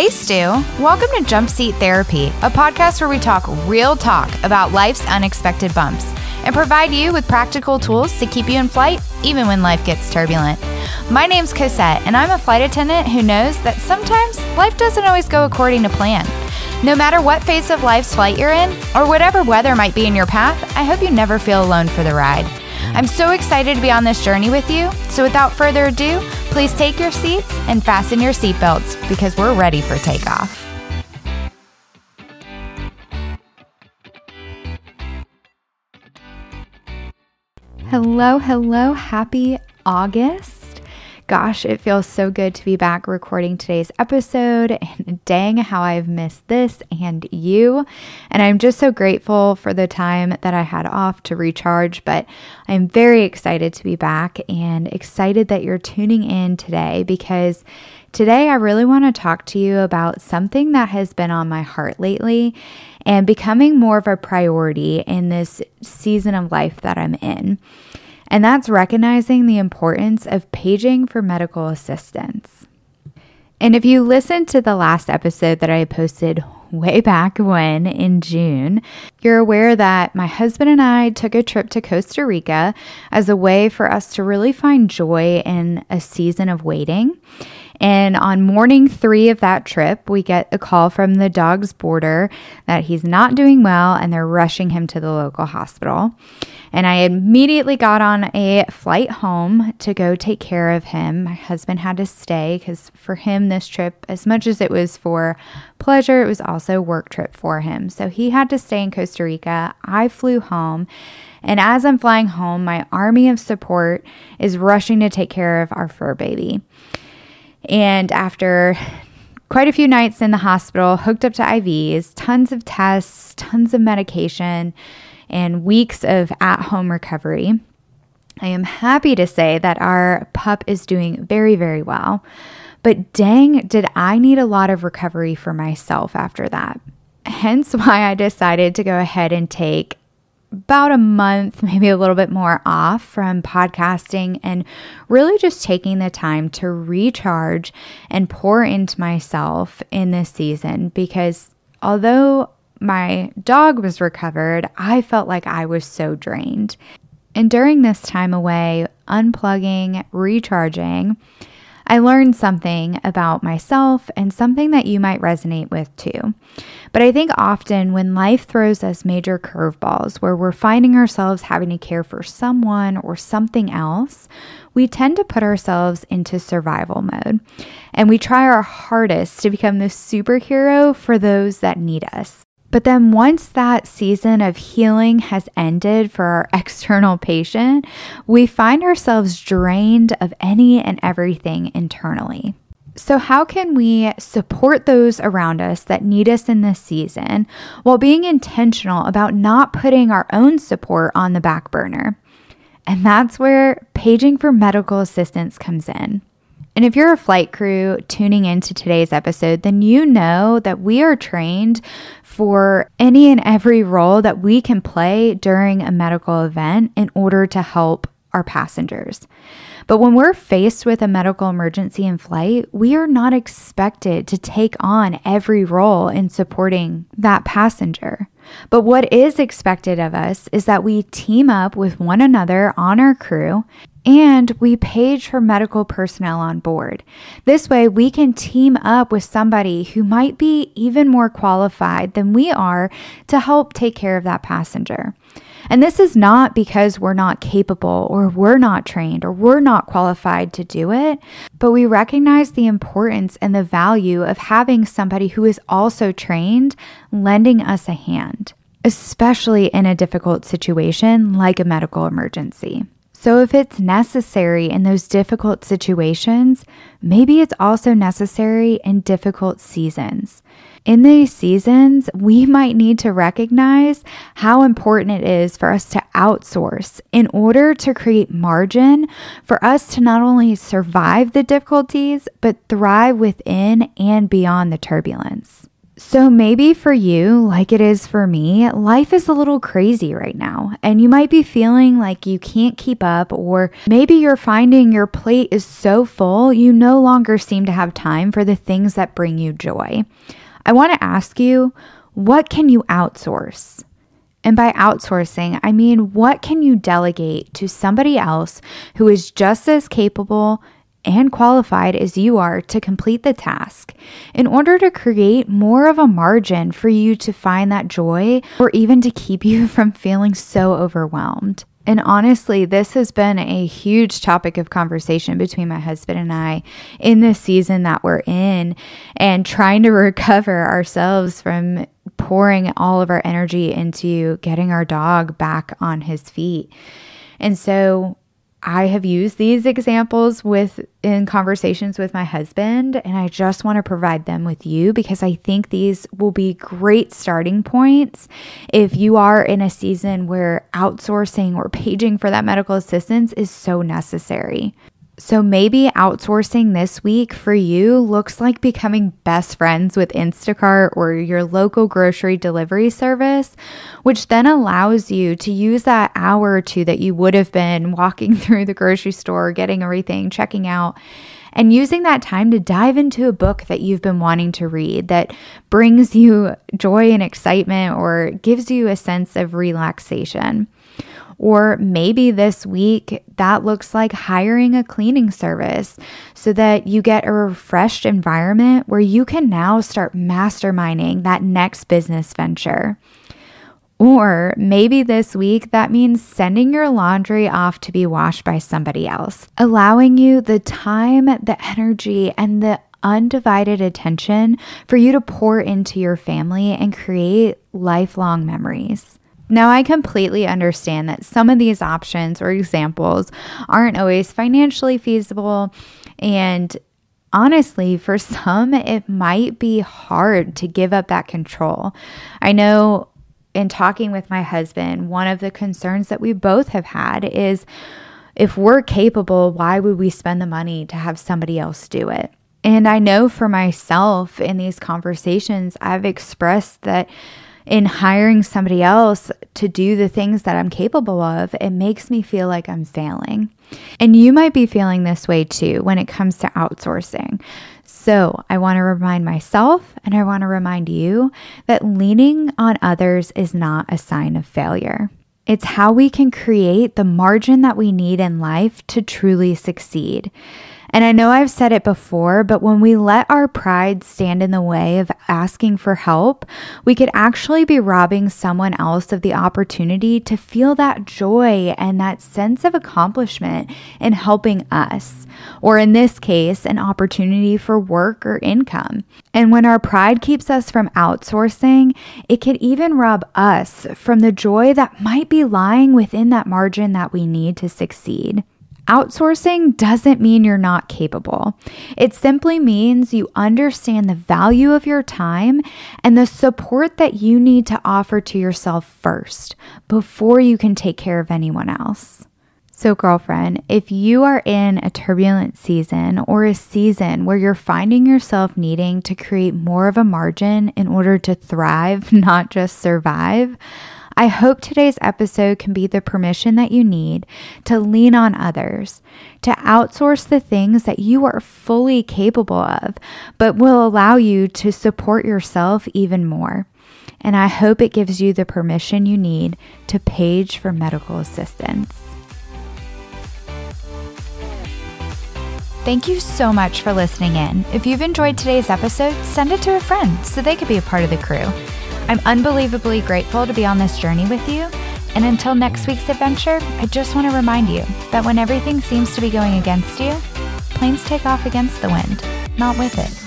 Hey, Stu. Welcome to Jump Seat Therapy, a podcast where we talk real talk about life's unexpected bumps and provide you with practical tools to keep you in flight even when life gets turbulent. My name's Cosette, and I'm a flight attendant who knows that sometimes life doesn't always go according to plan. No matter what phase of life's flight you're in, or whatever weather might be in your path, I hope you never feel alone for the ride. I'm so excited to be on this journey with you, so without further ado, please take your seats and fasten your seatbelts because we're ready for takeoff. Hello, hello, happy August. Gosh, it feels so good to be back recording today's episode. And dang, how I've missed this and you. And I'm just so grateful for the time that I had off to recharge. But I'm very excited to be back and excited that you're tuning in today because today I really want to talk to you about something that has been on my heart lately and becoming more of a priority in this season of life that I'm in and that's recognizing the importance of paging for medical assistance. And if you listened to the last episode that I posted way back when in June, you're aware that my husband and I took a trip to Costa Rica as a way for us to really find joy in a season of waiting. And on morning three of that trip, we get a call from the dog's boarder that he's not doing well and they're rushing him to the local hospital. And I immediately got on a flight home to go take care of him. My husband had to stay because for him, this trip, as much as it was for pleasure, it was also a work trip for him. So he had to stay in Costa Rica. I flew home. And as I'm flying home, my army of support is rushing to take care of our fur baby. And after quite a few nights in the hospital, hooked up to IVs, tons of tests, tons of medication, and weeks of at home recovery, I am happy to say that our pup is doing very, very well. But dang, did I need a lot of recovery for myself after that. Hence why I decided to go ahead and take about a month, maybe a little bit more off from podcasting and really just taking the time to recharge and pour into myself in this season because although my dog was recovered, I felt like I was so drained. And during this time away, unplugging, recharging, I learned something about myself and something that you might resonate with too. But I think often when life throws us major curveballs where we're finding ourselves having to care for someone or something else, we tend to put ourselves into survival mode and we try our hardest to become the superhero for those that need us. But then once that season of healing has ended for our external patient, we find ourselves drained of any and everything internally. So, how can we support those around us that need us in this season while being intentional about not putting our own support on the back burner? And that's where paging for medical assistance comes in. And if you're a flight crew tuning into today's episode, then you know that we are trained for any and every role that we can play during a medical event in order to help our passengers. But when we're faced with a medical emergency in flight, we are not expected to take on every role in supporting that passenger. But what is expected of us is that we team up with one another on our crew and we page for medical personnel on board. This way, we can team up with somebody who might be even more qualified than we are to help take care of that passenger. And this is not because we're not capable or we're not trained or we're not qualified to do it, but we recognize the importance and the value of having somebody who is also trained lending us a hand, especially in a difficult situation like a medical emergency. So, if it's necessary in those difficult situations, maybe it's also necessary in difficult seasons. In these seasons, we might need to recognize how important it is for us to outsource in order to create margin for us to not only survive the difficulties, but thrive within and beyond the turbulence. So, maybe for you, like it is for me, life is a little crazy right now, and you might be feeling like you can't keep up, or maybe you're finding your plate is so full you no longer seem to have time for the things that bring you joy. I want to ask you, what can you outsource? And by outsourcing, I mean, what can you delegate to somebody else who is just as capable and qualified as you are to complete the task in order to create more of a margin for you to find that joy or even to keep you from feeling so overwhelmed. And honestly, this has been a huge topic of conversation between my husband and I in this season that we're in and trying to recover ourselves from pouring all of our energy into getting our dog back on his feet. And so I have used these examples with in conversations with my husband and I just want to provide them with you because I think these will be great starting points if you are in a season where outsourcing or paging for that medical assistance is so necessary. So maybe outsourcing this week for you looks like becoming best friends with Instacart or your local grocery delivery service, which then allows you to use that hour or two that you would have been walking through the grocery store, getting everything, checking out and using that time to dive into a book that you've been wanting to read that brings you joy and excitement or gives you a sense of relaxation. Or maybe this week that looks like hiring a cleaning service so that you get a refreshed environment where you can now start masterminding that next business venture. Or maybe this week that means sending your laundry off to be washed by somebody else, allowing you the time, the energy, and the undivided attention for you to pour into your family and create lifelong memories. Now, I completely understand that some of these options or examples aren't always financially feasible. And honestly, for some, it might be hard to give up that control. I know in talking with my husband, one of the concerns that we both have had is if we're capable, why would we spend the money to have somebody else do it? And I know for myself in these conversations, I've expressed that in hiring somebody else to do the things that I'm capable of, it makes me feel like I'm failing. And you might be feeling this way too when it comes to outsourcing. So, I want to remind myself and I want to remind you that leaning on others is not a sign of failure. It's how we can create the margin that we need in life to truly succeed. And I know I've said it before, but when we let our pride stand in the way of asking for help, we could actually be robbing someone else of the opportunity to feel that joy and that sense of accomplishment in helping us, or in this case, an opportunity for work or income. And when our pride keeps us from outsourcing, it can even rob us from the joy that might be lying within that margin that we need to succeed. Outsourcing doesn't mean you're not capable. It simply means you understand the value of your time and the support that you need to offer to yourself first before you can take care of anyone else. So, girlfriend, if you are in a turbulent season or a season where you're finding yourself needing to create more of a margin in order to thrive, not just survive, I hope today's episode can be the permission that you need to lean on others, to outsource the things that you are fully capable of, but will allow you to support yourself even more. And I hope it gives you the permission you need to page for medical assistance. Thank you so much for listening in. If you've enjoyed today's episode, send it to a friend so they could be a part of the crew. I'm unbelievably grateful to be on this journey with you. And until next week's adventure, I just want to remind you that when everything seems to be going against you, planes take off against the wind, not with it.